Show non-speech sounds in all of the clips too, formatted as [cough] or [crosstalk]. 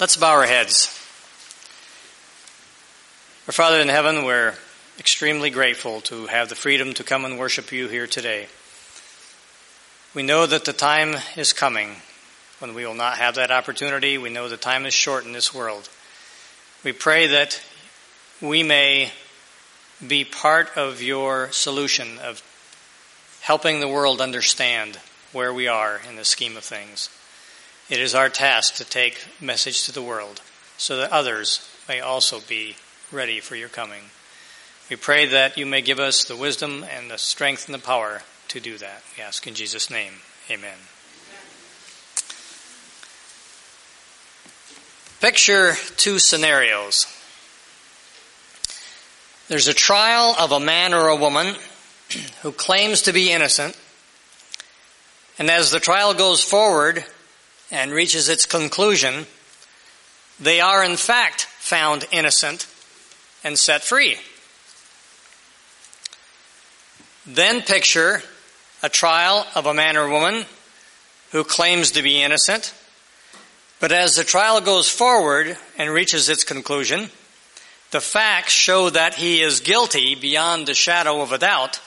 Let's bow our heads. Our Father in heaven, we're extremely grateful to have the freedom to come and worship you here today. We know that the time is coming when we will not have that opportunity. We know the time is short in this world. We pray that we may be part of your solution of helping the world understand where we are in the scheme of things. It is our task to take message to the world so that others may also be ready for your coming. We pray that you may give us the wisdom and the strength and the power to do that. We ask in Jesus' name. Amen. Picture two scenarios. There's a trial of a man or a woman [clears throat] who claims to be innocent. And as the trial goes forward, and reaches its conclusion, they are in fact found innocent and set free. Then picture a trial of a man or woman who claims to be innocent, but as the trial goes forward and reaches its conclusion, the facts show that he is guilty beyond the shadow of a doubt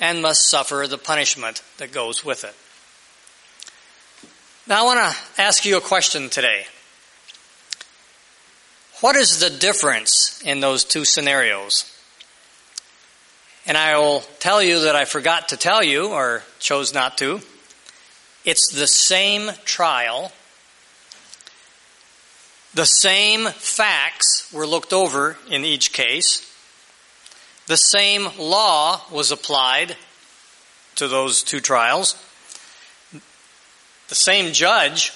and must suffer the punishment that goes with it. Now, I want to ask you a question today. What is the difference in those two scenarios? And I will tell you that I forgot to tell you, or chose not to. It's the same trial. The same facts were looked over in each case. The same law was applied to those two trials the same judge,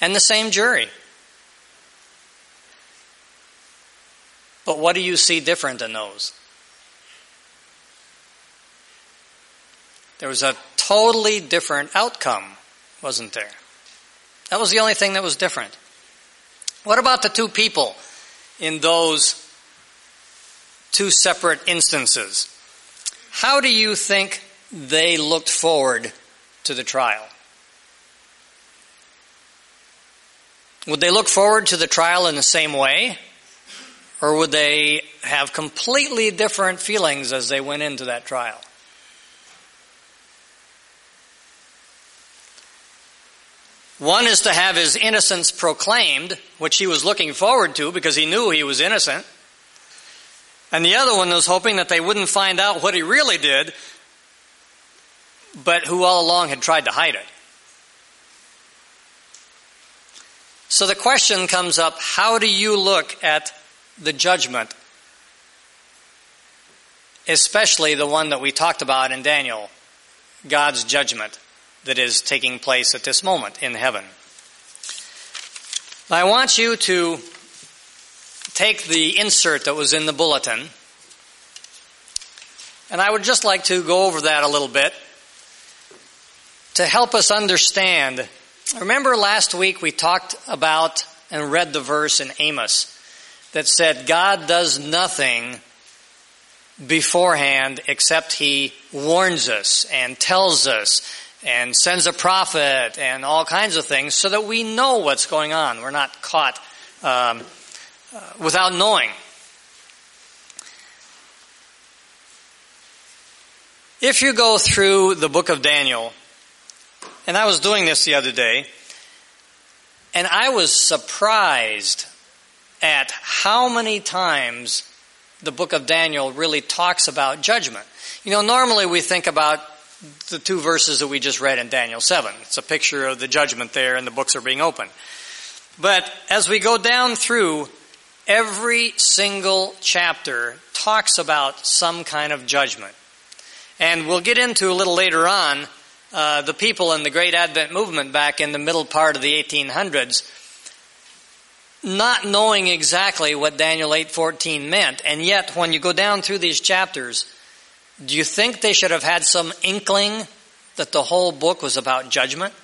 and the same jury. But what do you see different in those? There was a totally different outcome, wasn't there? That was the only thing that was different. What about the two people in those two separate instances? How do you think they looked forward to the trial? Would they look forward to the trial in the same way? Or would they have completely different feelings as they went into that trial? One is to have his innocence proclaimed, which he was looking forward to because he knew he was innocent. And the other one was hoping that they wouldn't find out what he really did but who all along had tried to hide it. So the question comes up how do you look at the judgment, especially the one that we talked about in Daniel, God's judgment that is taking place at this moment in heaven? I want you to take the insert that was in the bulletin, and I would just like to go over that a little bit to help us understand. Remember last week we talked about and read the verse in Amos that said God does nothing beforehand except he warns us and tells us and sends a prophet and all kinds of things so that we know what's going on. We're not caught um, uh, without knowing. If you go through the book of Daniel, and I was doing this the other day, and I was surprised at how many times the book of Daniel really talks about judgment. You know, normally we think about the two verses that we just read in Daniel 7. It's a picture of the judgment there and the books are being opened. But as we go down through, every single chapter talks about some kind of judgment. And we'll get into a little later on uh, the people in the Great Advent movement back in the middle part of the 1800s, not knowing exactly what Daniel 8:14 meant, and yet when you go down through these chapters, do you think they should have had some inkling that the whole book was about judgment?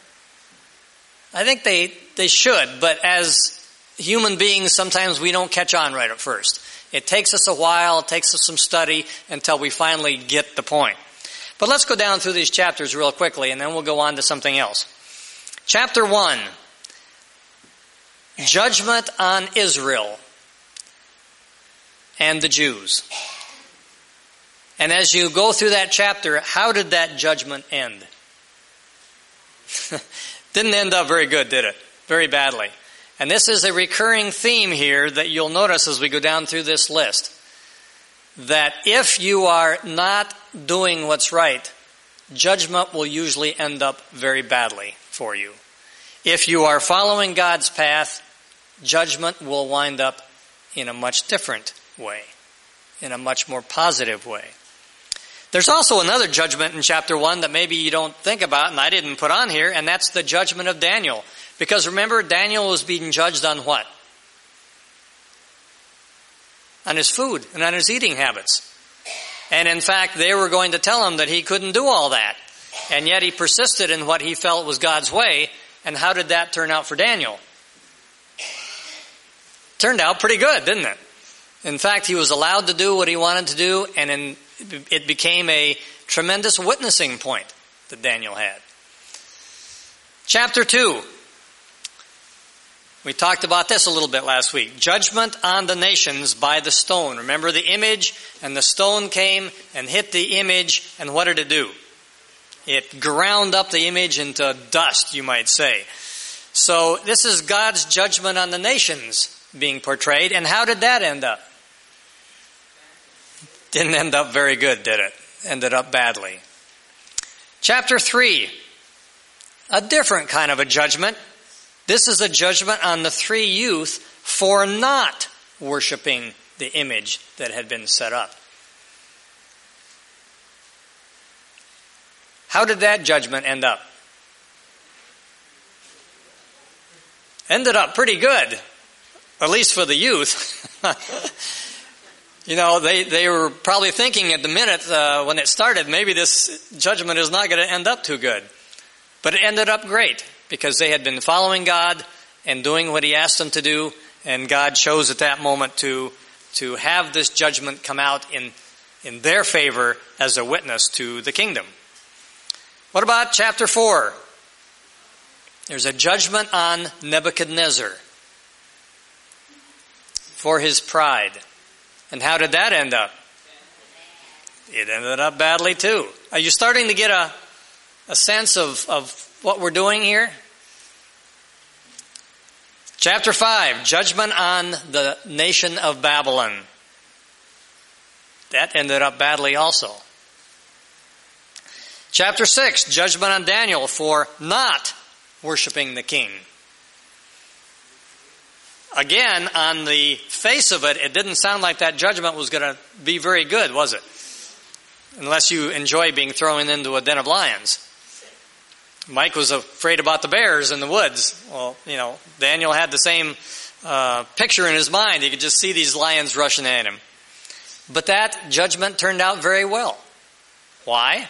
I think they they should, but as human beings, sometimes we don't catch on right at first. It takes us a while, it takes us some study until we finally get the point. But let's go down through these chapters real quickly and then we'll go on to something else. Chapter 1. judgment on Israel and the Jews. And as you go through that chapter, how did that judgment end? [laughs] Didn't end up very good, did it? Very badly. And this is a recurring theme here that you'll notice as we go down through this list. That if you are not doing what's right, judgment will usually end up very badly for you. If you are following God's path, judgment will wind up in a much different way, in a much more positive way. There's also another judgment in chapter 1 that maybe you don't think about, and I didn't put on here, and that's the judgment of Daniel. Because remember, Daniel was being judged on what? On his food and on his eating habits. And in fact, they were going to tell him that he couldn't do all that. And yet he persisted in what he felt was God's way. And how did that turn out for Daniel? Turned out pretty good, didn't it? In fact, he was allowed to do what he wanted to do, and in, it became a tremendous witnessing point that Daniel had. Chapter 2. We talked about this a little bit last week. Judgment on the nations by the stone. Remember the image? And the stone came and hit the image, and what did it do? It ground up the image into dust, you might say. So this is God's judgment on the nations being portrayed. And how did that end up? Didn't end up very good, did it? Ended up badly. Chapter 3. A different kind of a judgment. This is a judgment on the three youth for not worshiping the image that had been set up. How did that judgment end up? Ended up pretty good, at least for the youth. [laughs] you know, they, they were probably thinking at the minute uh, when it started, maybe this judgment is not going to end up too good. But it ended up great because they had been following God and doing what He asked them to do, and God chose at that moment to, to have this judgment come out in, in their favor as a witness to the kingdom. What about chapter 4? There's a judgment on Nebuchadnezzar for his pride. And how did that end up? It ended up badly too. Are you starting to get a, a sense of, of what we're doing here? Chapter 5, judgment on the nation of Babylon. That ended up badly also. Chapter 6, judgment on Daniel for not worshiping the king. Again, on the face of it, it didn't sound like that judgment was going to be very good, was it? Unless you enjoy being thrown into a den of lions. Mike was afraid about the bears in the woods. Well, you know, Daniel had the same uh, picture in his mind. He could just see these lions rushing at him. But that judgment turned out very well. Why?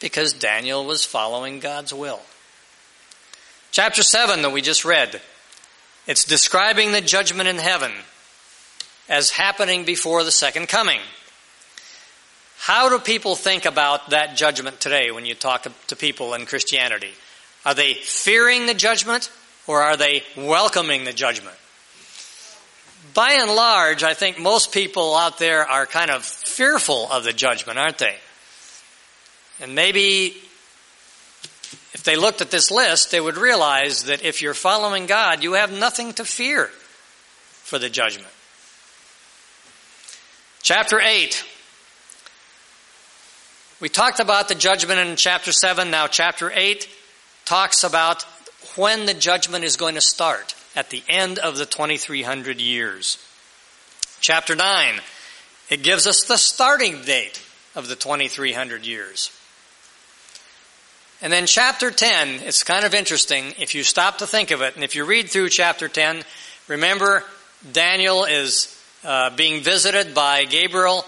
Because Daniel was following God's will. Chapter 7 that we just read, it's describing the judgment in heaven as happening before the second coming. How do people think about that judgment today when you talk to people in Christianity? Are they fearing the judgment or are they welcoming the judgment? By and large, I think most people out there are kind of fearful of the judgment, aren't they? And maybe if they looked at this list, they would realize that if you're following God, you have nothing to fear for the judgment. Chapter 8 we talked about the judgment in chapter 7. Now, chapter 8 talks about when the judgment is going to start at the end of the 2300 years. Chapter 9, it gives us the starting date of the 2300 years. And then chapter 10, it's kind of interesting if you stop to think of it. And if you read through chapter 10, remember Daniel is uh, being visited by Gabriel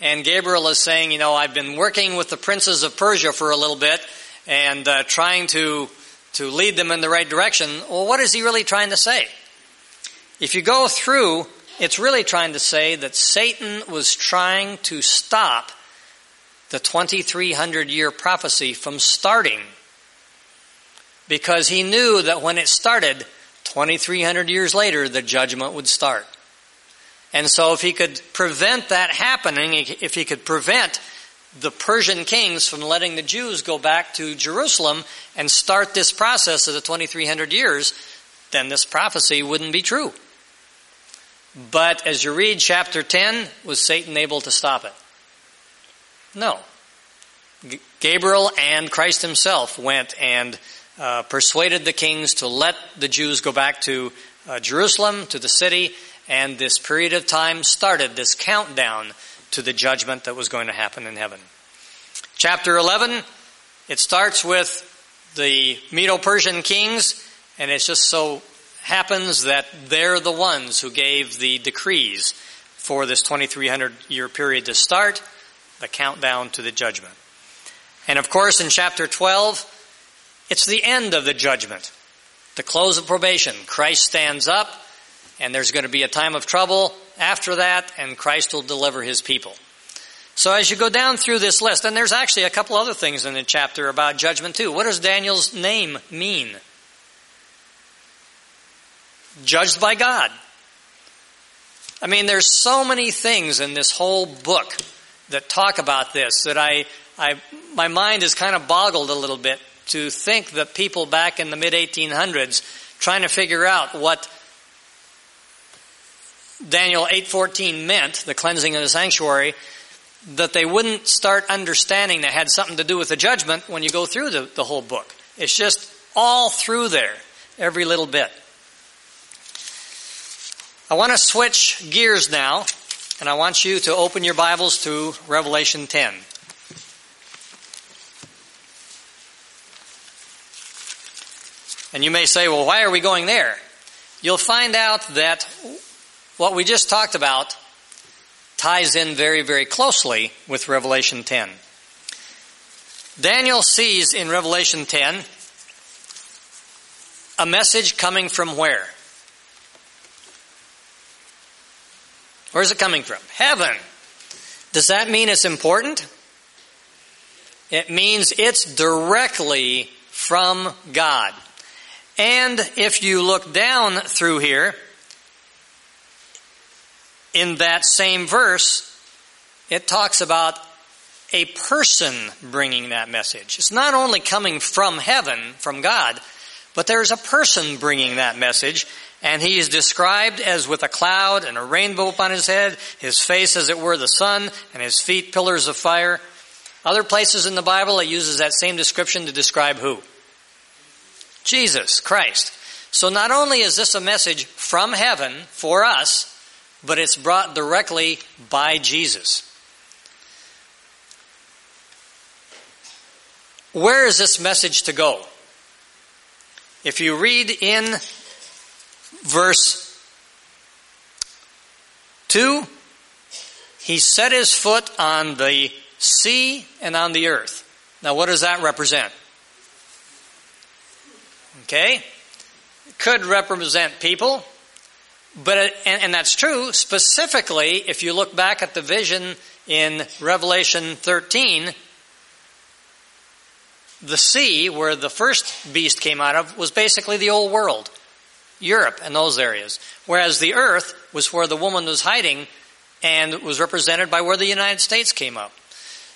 and Gabriel is saying, you know, I've been working with the princes of Persia for a little bit and uh, trying to to lead them in the right direction. Well, what is he really trying to say? If you go through, it's really trying to say that Satan was trying to stop the 2300 year prophecy from starting because he knew that when it started, 2,300 years later, the judgment would start. And so if he could prevent that happening, if he could prevent the Persian kings from letting the Jews go back to Jerusalem and start this process of the 2300 years, then this prophecy wouldn't be true. But as you read chapter 10, was Satan able to stop it? No. Gabriel and Christ himself went and uh, persuaded the kings to let the Jews go back to uh, Jerusalem, to the city, and this period of time started this countdown to the judgment that was going to happen in heaven. Chapter 11, it starts with the Medo Persian kings, and it just so happens that they're the ones who gave the decrees for this 2300 year period to start, the countdown to the judgment. And of course, in chapter 12, it's the end of the judgment, the close of probation. Christ stands up, and there's going to be a time of trouble after that, and Christ will deliver his people. So as you go down through this list, and there's actually a couple other things in the chapter about judgment too. What does Daniel's name mean? Judged by God. I mean, there's so many things in this whole book that talk about this that I, I, my mind is kind of boggled a little bit to think that people back in the mid 1800s trying to figure out what Daniel 8:14 meant, the cleansing of the sanctuary, that they wouldn't start understanding that had something to do with the judgment when you go through the, the whole book. It's just all through there, every little bit. I want to switch gears now, and I want you to open your Bibles to Revelation 10. And you may say, well, why are we going there? You'll find out that what we just talked about ties in very, very closely with Revelation 10. Daniel sees in Revelation 10 a message coming from where? Where's it coming from? Heaven. Does that mean it's important? It means it's directly from God. And if you look down through here, in that same verse, it talks about a person bringing that message. It's not only coming from heaven, from God, but there's a person bringing that message, and he is described as with a cloud and a rainbow upon his head, his face as it were the sun, and his feet pillars of fire. Other places in the Bible, it uses that same description to describe who? Jesus Christ. So not only is this a message from heaven for us, but it's brought directly by Jesus. Where is this message to go? If you read in verse 2, he set his foot on the sea and on the earth. Now, what does that represent? Okay? It could represent people, but uh, and, and that's true. Specifically, if you look back at the vision in Revelation 13, the sea where the first beast came out of was basically the old world, Europe and those areas. Whereas the earth was where the woman was hiding and was represented by where the United States came up.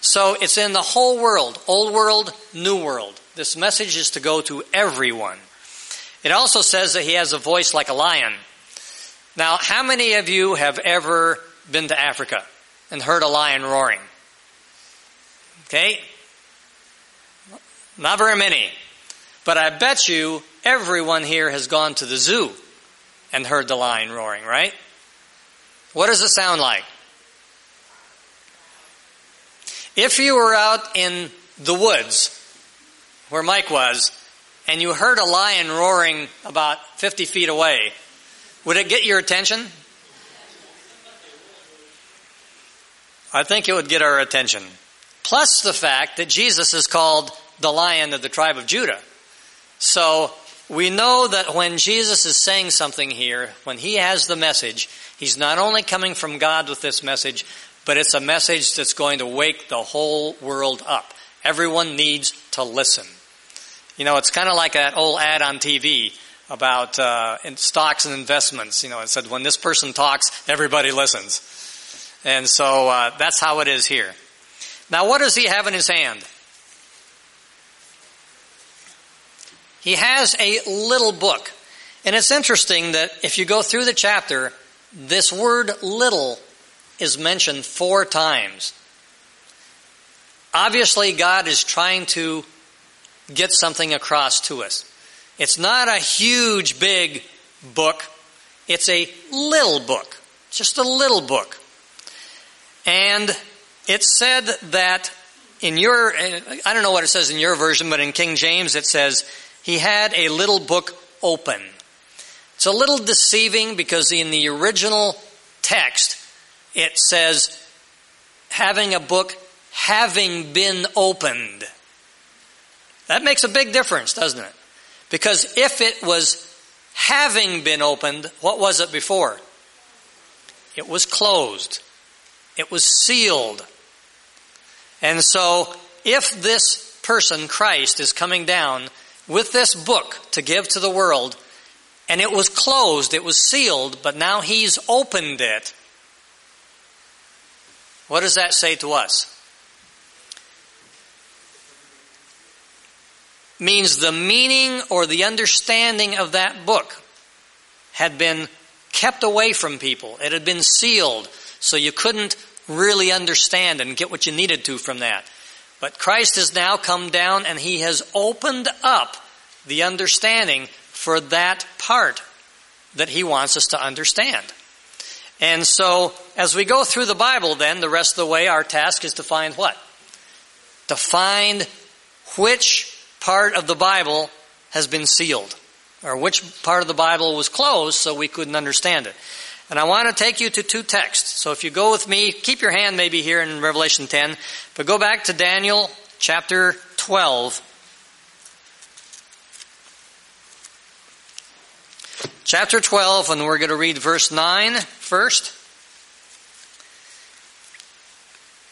So it's in the whole world, old world, new world. This message is to go to everyone. It also says that he has a voice like a lion. Now, how many of you have ever been to Africa and heard a lion roaring? Okay? Not very many. But I bet you everyone here has gone to the zoo and heard the lion roaring, right? What does it sound like? If you were out in the woods where Mike was and you heard a lion roaring about 50 feet away, would it get your attention? I think it would get our attention. Plus the fact that Jesus is called the lion of the tribe of Judah. So we know that when Jesus is saying something here, when he has the message, he's not only coming from God with this message, but it's a message that's going to wake the whole world up. Everyone needs to listen. You know, it's kind of like that old ad on TV. About uh, in stocks and investments. You know, it said when this person talks, everybody listens. And so uh, that's how it is here. Now, what does he have in his hand? He has a little book. And it's interesting that if you go through the chapter, this word little is mentioned four times. Obviously, God is trying to get something across to us. It's not a huge, big book. It's a little book. Just a little book. And it said that in your, I don't know what it says in your version, but in King James it says, he had a little book open. It's a little deceiving because in the original text it says, having a book having been opened. That makes a big difference, doesn't it? Because if it was having been opened, what was it before? It was closed. It was sealed. And so, if this person, Christ, is coming down with this book to give to the world, and it was closed, it was sealed, but now he's opened it, what does that say to us? Means the meaning or the understanding of that book had been kept away from people. It had been sealed so you couldn't really understand and get what you needed to from that. But Christ has now come down and he has opened up the understanding for that part that he wants us to understand. And so, as we go through the Bible, then, the rest of the way, our task is to find what? To find which part of the Bible has been sealed, or which part of the Bible was closed so we couldn't understand it. And I want to take you to two texts. So if you go with me, keep your hand maybe here in Revelation 10, but go back to Daniel chapter 12. Chapter 12, and we're going to read verse 9 first.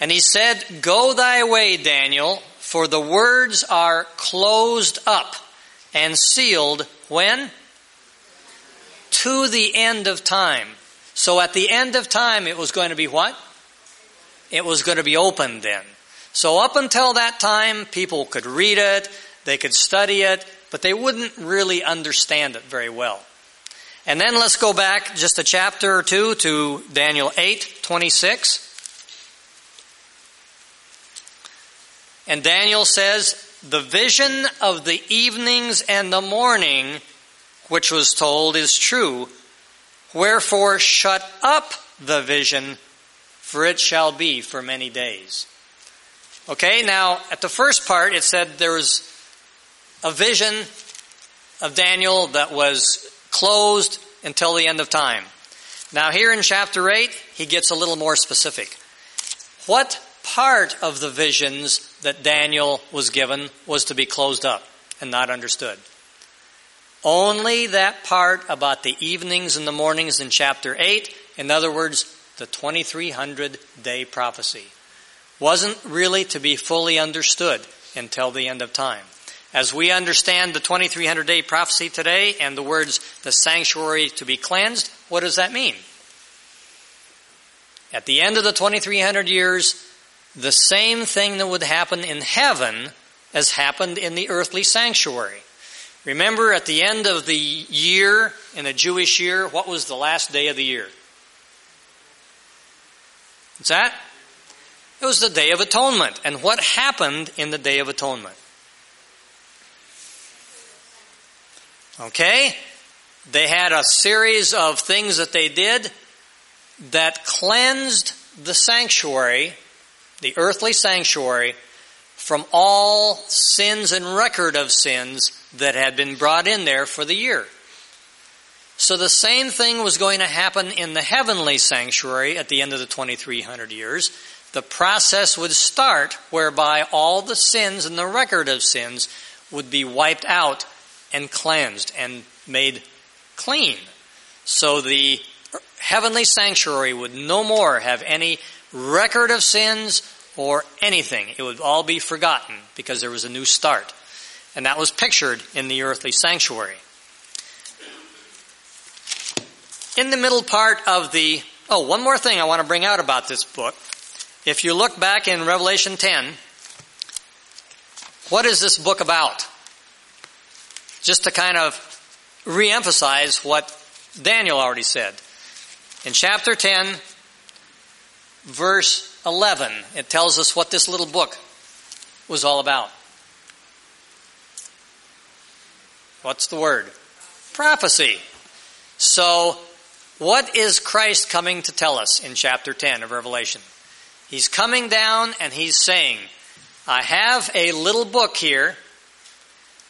And he said, Go thy way, Daniel, for the words are closed up and sealed when? To the end of time. So at the end of time, it was going to be what? It was going to be opened then. So up until that time, people could read it, they could study it, but they wouldn't really understand it very well. And then let's go back just a chapter or two to Daniel 8, 26. And Daniel says, The vision of the evenings and the morning, which was told, is true. Wherefore, shut up the vision, for it shall be for many days. Okay, now at the first part, it said there was a vision of Daniel that was closed until the end of time. Now, here in chapter 8, he gets a little more specific. What part of the visions that Daniel was given was to be closed up and not understood? Only that part about the evenings and the mornings in chapter 8, in other words, the 2300 day prophecy, wasn't really to be fully understood until the end of time. As we understand the 2300 day prophecy today and the words, the sanctuary to be cleansed, what does that mean? At the end of the 2300 years, the same thing that would happen in heaven as happened in the earthly sanctuary. Remember at the end of the year, in a Jewish year, what was the last day of the year? What's that? It was the Day of Atonement. And what happened in the Day of Atonement? Okay? They had a series of things that they did that cleansed the sanctuary, the earthly sanctuary, from all sins and record of sins that had been brought in there for the year. So the same thing was going to happen in the heavenly sanctuary at the end of the 2300 years. The process would start whereby all the sins and the record of sins would be wiped out and cleansed and made clean. So the heavenly sanctuary would no more have any record of sins or anything. It would all be forgotten because there was a new start. And that was pictured in the earthly sanctuary. in the middle part of the, oh, one more thing I want to bring out about this book. If you look back in Revelation 10, what is this book about? Just to kind of reemphasize what Daniel already said. In chapter 10, verse 11, it tells us what this little book was all about. What's the word? Prophecy. So, what is Christ coming to tell us in chapter 10 of Revelation? He's coming down and he's saying, I have a little book here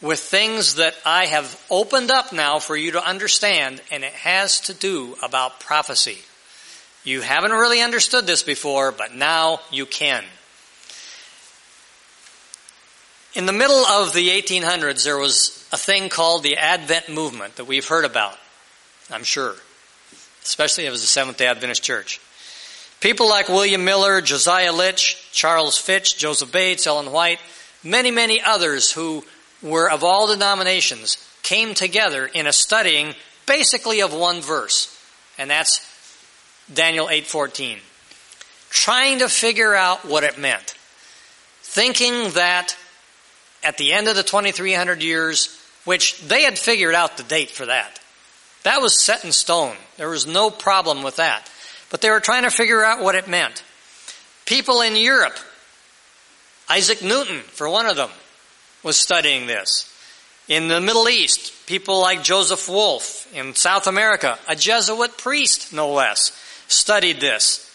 with things that I have opened up now for you to understand, and it has to do about prophecy. You haven't really understood this before, but now you can. In the middle of the 1800s, there was a thing called the Advent movement that we've heard about, I'm sure, especially if it was the Seventh day Adventist Church. People like William Miller, Josiah Litch, Charles Fitch, Joseph Bates, Ellen White, many, many others who were of all denominations came together in a studying basically of one verse, and that's Daniel 8:14. Trying to figure out what it meant. Thinking that at the end of the 2300 years, which they had figured out the date for that. That was set in stone. There was no problem with that. But they were trying to figure out what it meant. People in Europe, Isaac Newton, for one of them, was studying this. In the Middle East, people like Joseph Wolf. In South America, a Jesuit priest, no less, studied this.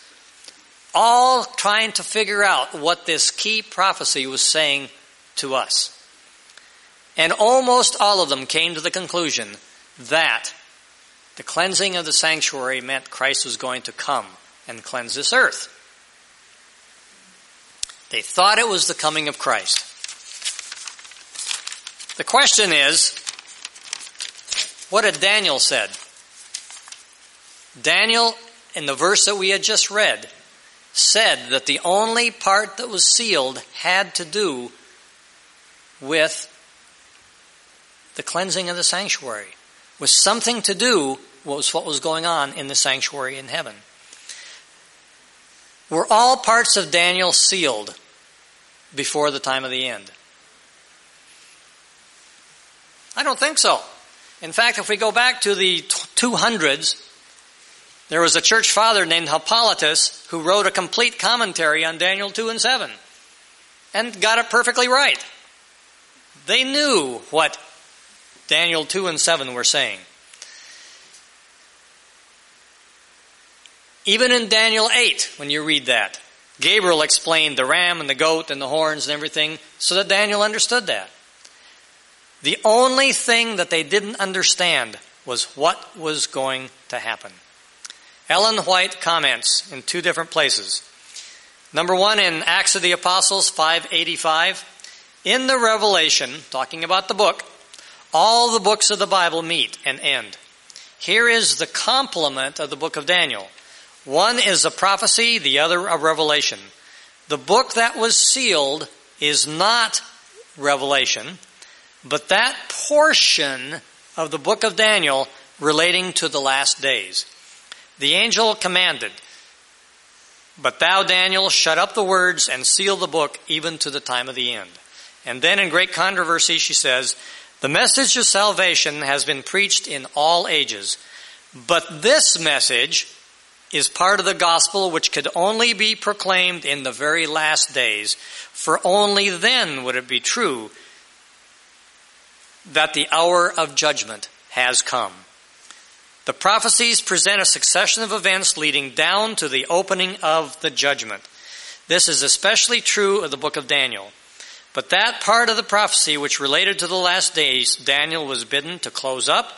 All trying to figure out what this key prophecy was saying to us. And almost all of them came to the conclusion that the cleansing of the sanctuary meant Christ was going to come and cleanse this earth. They thought it was the coming of Christ. The question is, what had Daniel said? Daniel, in the verse that we had just read, said that the only part that was sealed had to do with the cleansing of the sanctuary, with something to do with what was going on in the sanctuary in heaven. Were all parts of Daniel sealed before the time of the end? I don't think so. In fact, if we go back to the 200s, there was a church father named Hippolytus who wrote a complete commentary on Daniel 2 and 7 and got it perfectly right. They knew what Daniel 2 and 7 were saying. Even in Daniel 8, when you read that, Gabriel explained the ram and the goat and the horns and everything so that Daniel understood that. The only thing that they didn't understand was what was going to happen. Ellen White comments in two different places. Number one in Acts of the Apostles 585. In the Revelation, talking about the book, all the books of the Bible meet and end. Here is the complement of the book of Daniel. One is a prophecy, the other a revelation. The book that was sealed is not Revelation, but that portion of the book of Daniel relating to the last days. The angel commanded, But thou, Daniel, shut up the words and seal the book even to the time of the end. And then in great controversy, she says, The message of salvation has been preached in all ages, but this message is part of the gospel which could only be proclaimed in the very last days, for only then would it be true that the hour of judgment has come. The prophecies present a succession of events leading down to the opening of the judgment. This is especially true of the book of Daniel. But that part of the prophecy which related to the last days, Daniel was bidden to close up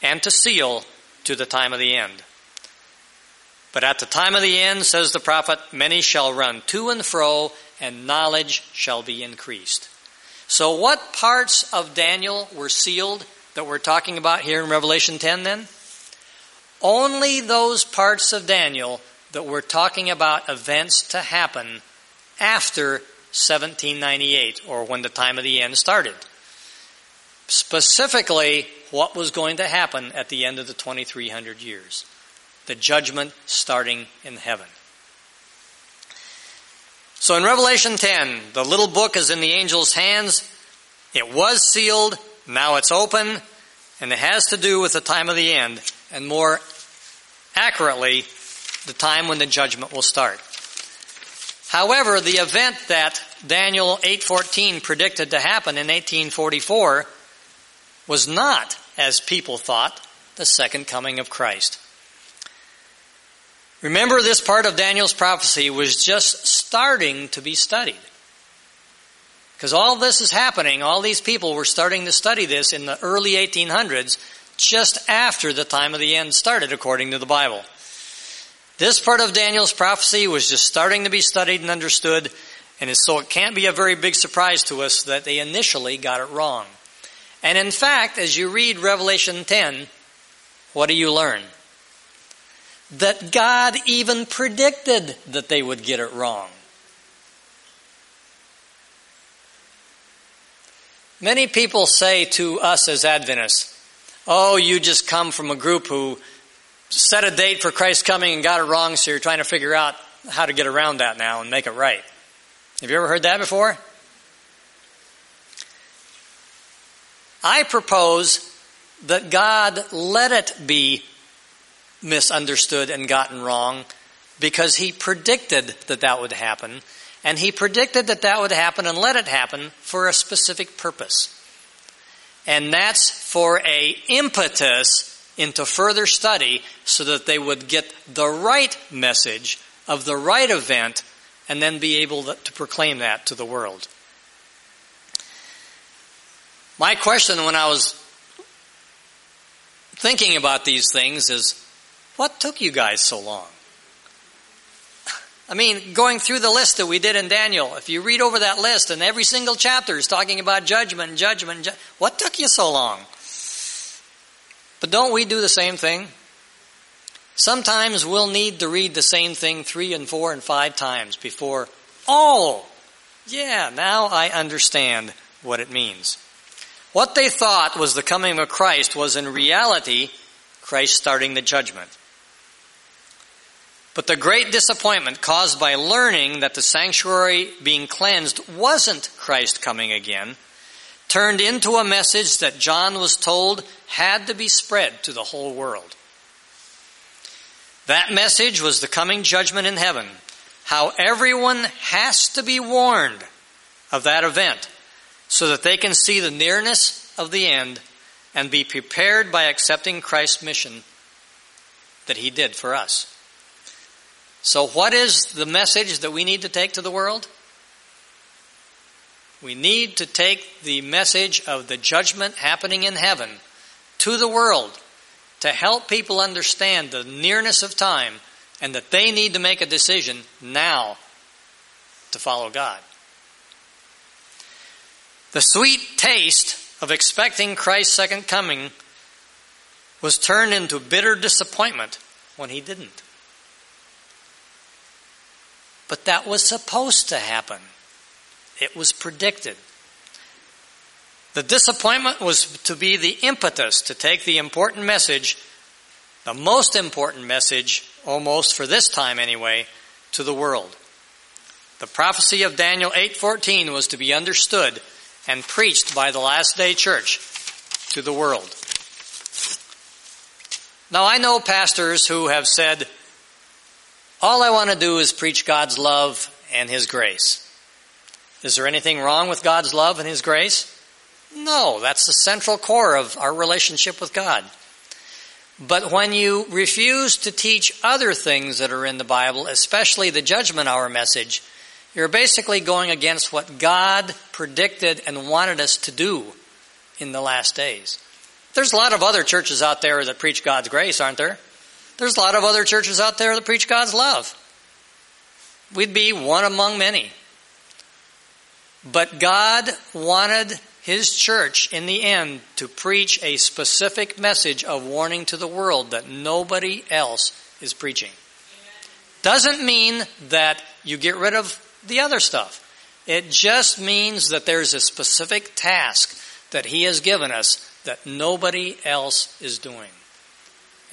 and to seal to the time of the end. But at the time of the end, says the prophet, many shall run to and fro, and knowledge shall be increased. So, what parts of Daniel were sealed that we're talking about here in Revelation 10 then? Only those parts of Daniel that we're talking about events to happen after 1798 or when the time of the end started. Specifically, what was going to happen at the end of the 2300 years. The judgment starting in heaven. So in Revelation 10, the little book is in the angel's hands. It was sealed. Now it's open. And it has to do with the time of the end. And more accurately, the time when the judgment will start. However, the event that Daniel 8:14 predicted to happen in 1844 was not, as people thought, the second coming of Christ. Remember, this part of Daniel's prophecy was just starting to be studied. Because all this is happening, all these people were starting to study this in the early 1800s, just after the time of the end started, according to the Bible. This part of Daniel's prophecy was just starting to be studied and understood, and so it can't be a very big surprise to us that they initially got it wrong. And in fact, as you read Revelation 10, what do you learn? That God even predicted that they would get it wrong. Many people say to us as Adventists, Oh, you just come from a group who set a date for Christ's coming and got it wrong, so you're trying to figure out how to get around that now and make it right. Have you ever heard that before? I propose that God let it be misunderstood and gotten wrong because He predicted that that would happen. And He predicted that that would happen and let it happen for a specific purpose. And that's for a impetus into further study so that they would get the right message of the right event and then be able to proclaim that to the world. My question when I was thinking about these things is what took you guys so long? I mean, going through the list that we did in Daniel, if you read over that list and every single chapter is talking about judgment, judgment, ju- what took you so long? But don't we do the same thing? Sometimes we'll need to read the same thing three and four and five times before, oh, yeah, now I understand what it means. What they thought was the coming of Christ was in reality Christ starting the judgment. But the great disappointment caused by learning that the sanctuary being cleansed wasn't Christ coming again turned into a message that John was told had to be spread to the whole world. That message was the coming judgment in heaven, how everyone has to be warned of that event so that they can see the nearness of the end and be prepared by accepting Christ's mission that He did for us. So, what is the message that we need to take to the world? We need to take the message of the judgment happening in heaven to the world to help people understand the nearness of time and that they need to make a decision now to follow God. The sweet taste of expecting Christ's second coming was turned into bitter disappointment when he didn't. But that was supposed to happen. It was predicted. The disappointment was to be the impetus to take the important message, the most important message, almost for this time anyway, to the world. The prophecy of Daniel 8:14 was to be understood and preached by the last day church to the world. Now, I know pastors who have said, all I want to do is preach God's love and His grace. Is there anything wrong with God's love and His grace? No, that's the central core of our relationship with God. But when you refuse to teach other things that are in the Bible, especially the judgment hour message, you're basically going against what God predicted and wanted us to do in the last days. There's a lot of other churches out there that preach God's grace, aren't there? There's a lot of other churches out there that preach God's love. We'd be one among many. But God wanted His church in the end to preach a specific message of warning to the world that nobody else is preaching. Doesn't mean that you get rid of the other stuff. It just means that there's a specific task that He has given us that nobody else is doing.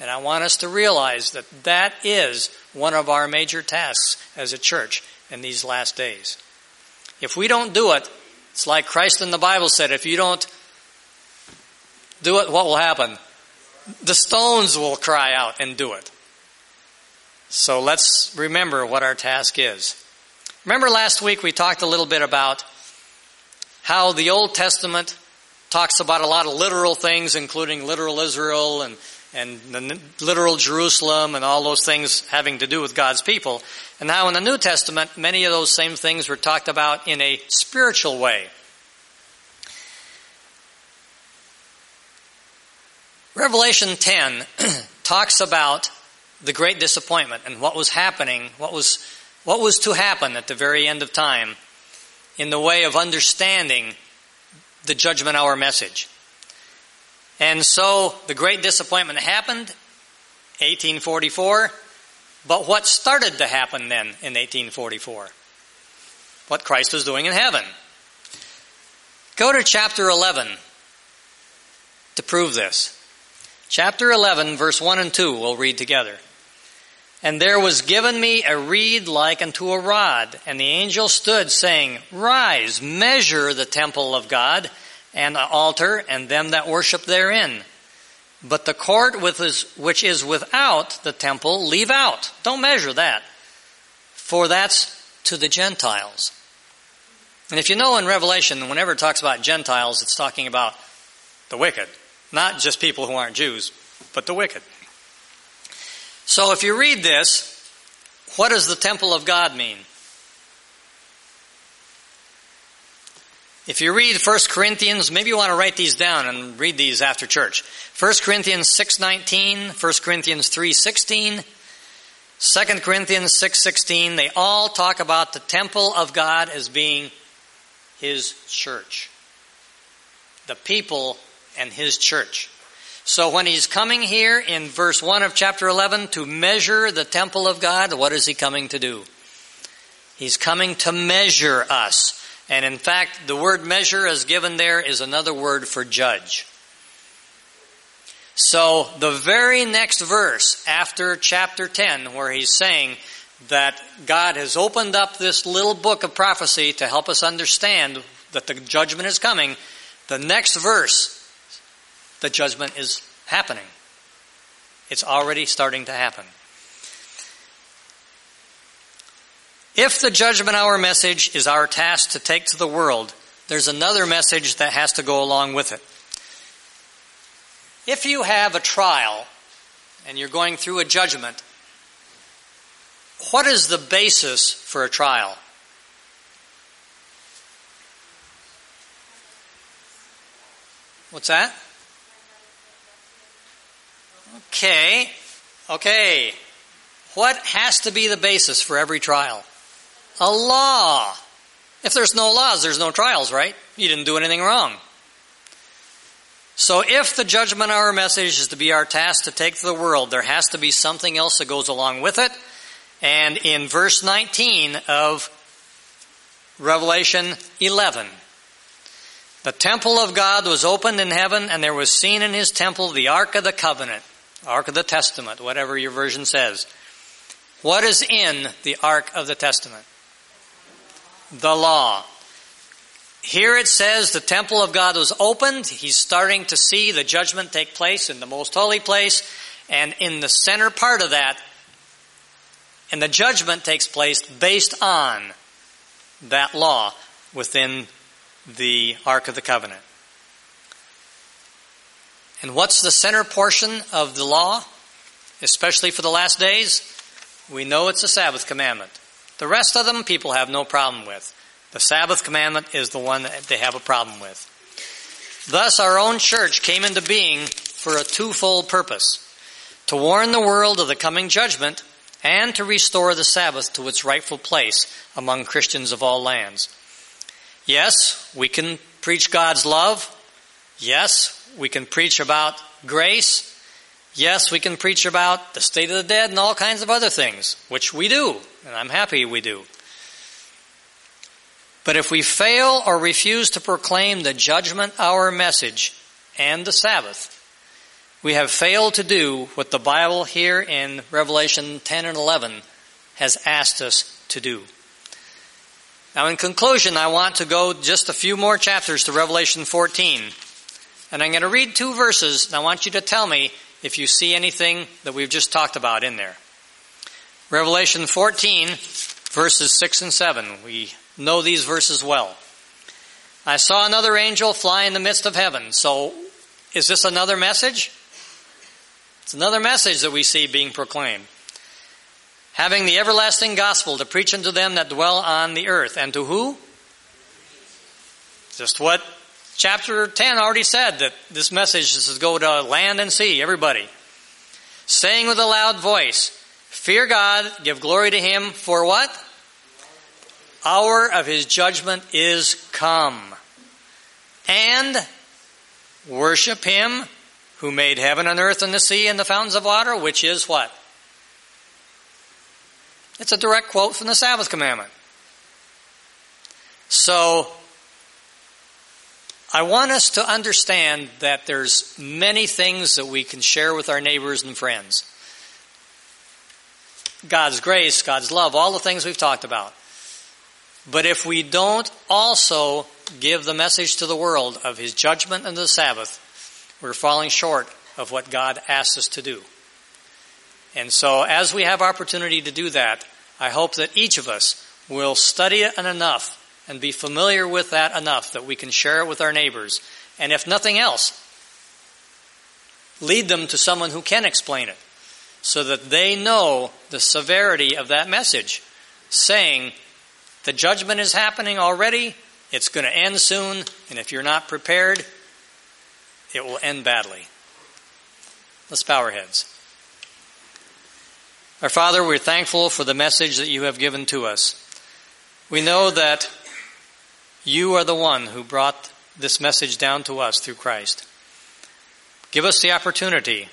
And I want us to realize that that is one of our major tasks as a church in these last days. If we don't do it, it's like Christ in the Bible said, if you don't do it, what will happen? The stones will cry out and do it. So let's remember what our task is. Remember last week we talked a little bit about how the Old Testament talks about a lot of literal things, including literal Israel and, and the literal Jerusalem and all those things having to do with God's people. And now in the New Testament, many of those same things were talked about in a spiritual way. Revelation 10 [clears throat] talks about the great disappointment and what was happening, what was, what was to happen at the very end of time in the way of understanding the judgment hour message. And so the great disappointment happened, 1844. But what started to happen then in 1844? What Christ was doing in heaven. Go to chapter 11 to prove this. Chapter 11, verse 1 and 2, we'll read together. And there was given me a reed like unto a rod, and the angel stood, saying, Rise, measure the temple of God, and the altar, and them that worship therein. But the court which is without the temple, leave out. Don't measure that. For that's to the Gentiles. And if you know in Revelation, whenever it talks about Gentiles, it's talking about the wicked. Not just people who aren't Jews, but the wicked. So if you read this, what does the temple of God mean? If you read 1 Corinthians, maybe you want to write these down and read these after church. 1 Corinthians 6:19, 1 Corinthians 3:16, 2 Corinthians 6:16, they all talk about the temple of God as being his church. The people and his church. So when he's coming here in verse 1 of chapter 11 to measure the temple of God, what is he coming to do? He's coming to measure us. And in fact, the word measure as given there is another word for judge. So the very next verse after chapter 10 where he's saying that God has opened up this little book of prophecy to help us understand that the judgment is coming, the next verse the judgment is happening. It's already starting to happen. If the judgment hour message is our task to take to the world, there's another message that has to go along with it. If you have a trial and you're going through a judgment, what is the basis for a trial? What's that? Okay, okay. What has to be the basis for every trial? A law. If there's no laws, there's no trials, right? You didn't do anything wrong. So if the judgment hour message is to be our task to take to the world, there has to be something else that goes along with it. And in verse 19 of Revelation 11, the temple of God was opened in heaven, and there was seen in his temple the Ark of the Covenant Ark of the Testament, whatever your version says. What is in the Ark of the Testament? The law. Here it says the temple of God was opened. He's starting to see the judgment take place in the most holy place. And in the center part of that, and the judgment takes place based on that law within the Ark of the Covenant. And what's the center portion of the law, especially for the last days? We know it's the Sabbath commandment. The rest of them people have no problem with. The Sabbath commandment is the one that they have a problem with. Thus, our own church came into being for a twofold purpose to warn the world of the coming judgment and to restore the Sabbath to its rightful place among Christians of all lands. Yes, we can preach God's love. Yes, we can preach about grace. Yes, we can preach about the state of the dead and all kinds of other things, which we do, and I'm happy we do. But if we fail or refuse to proclaim the judgment hour message and the Sabbath, we have failed to do what the Bible here in Revelation 10 and 11 has asked us to do. Now, in conclusion, I want to go just a few more chapters to Revelation 14. And I'm going to read two verses, and I want you to tell me if you see anything that we've just talked about in there. Revelation 14, verses 6 and 7. We know these verses well. I saw another angel fly in the midst of heaven. So, is this another message? It's another message that we see being proclaimed. Having the everlasting gospel to preach unto them that dwell on the earth. And to who? Just what chapter 10 already said that this message is go to land and sea, everybody. Saying with a loud voice, Fear God, give glory to Him, for what? Hour of His judgment is come. And worship Him who made heaven and earth and the sea and the fountains of water, which is what? It's a direct quote from the Sabbath commandment. So, I want us to understand that there's many things that we can share with our neighbors and friends. God's grace, God's love, all the things we've talked about. But if we don't also give the message to the world of His judgment and the Sabbath, we're falling short of what God asks us to do. And so, as we have opportunity to do that, I hope that each of us will study it enough and be familiar with that enough that we can share it with our neighbors. And if nothing else, lead them to someone who can explain it so that they know the severity of that message, saying, the judgment is happening already, it's going to end soon, and if you're not prepared, it will end badly. Let's bow our heads. Our Father, we're thankful for the message that you have given to us. We know that you are the one who brought this message down to us through Christ. Give us the opportunity,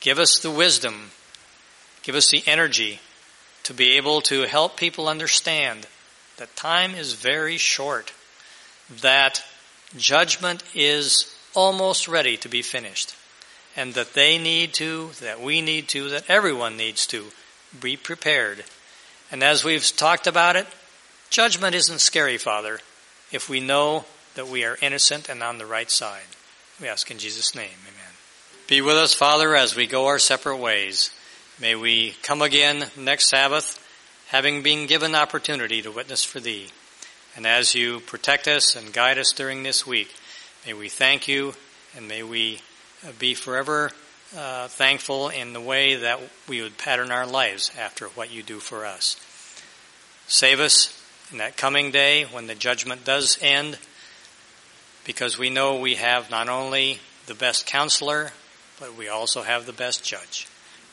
give us the wisdom, give us the energy to be able to help people understand that time is very short, that judgment is almost ready to be finished. And that they need to, that we need to, that everyone needs to be prepared. And as we've talked about it, judgment isn't scary, Father, if we know that we are innocent and on the right side. We ask in Jesus' name, amen. Be with us, Father, as we go our separate ways. May we come again next Sabbath, having been given opportunity to witness for Thee. And as you protect us and guide us during this week, May we thank you and may we uh, be forever uh, thankful in the way that we would pattern our lives after what you do for us. Save us in that coming day when the judgment does end, because we know we have not only the best counselor, but we also have the best judge.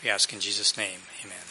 We ask in Jesus' name, amen.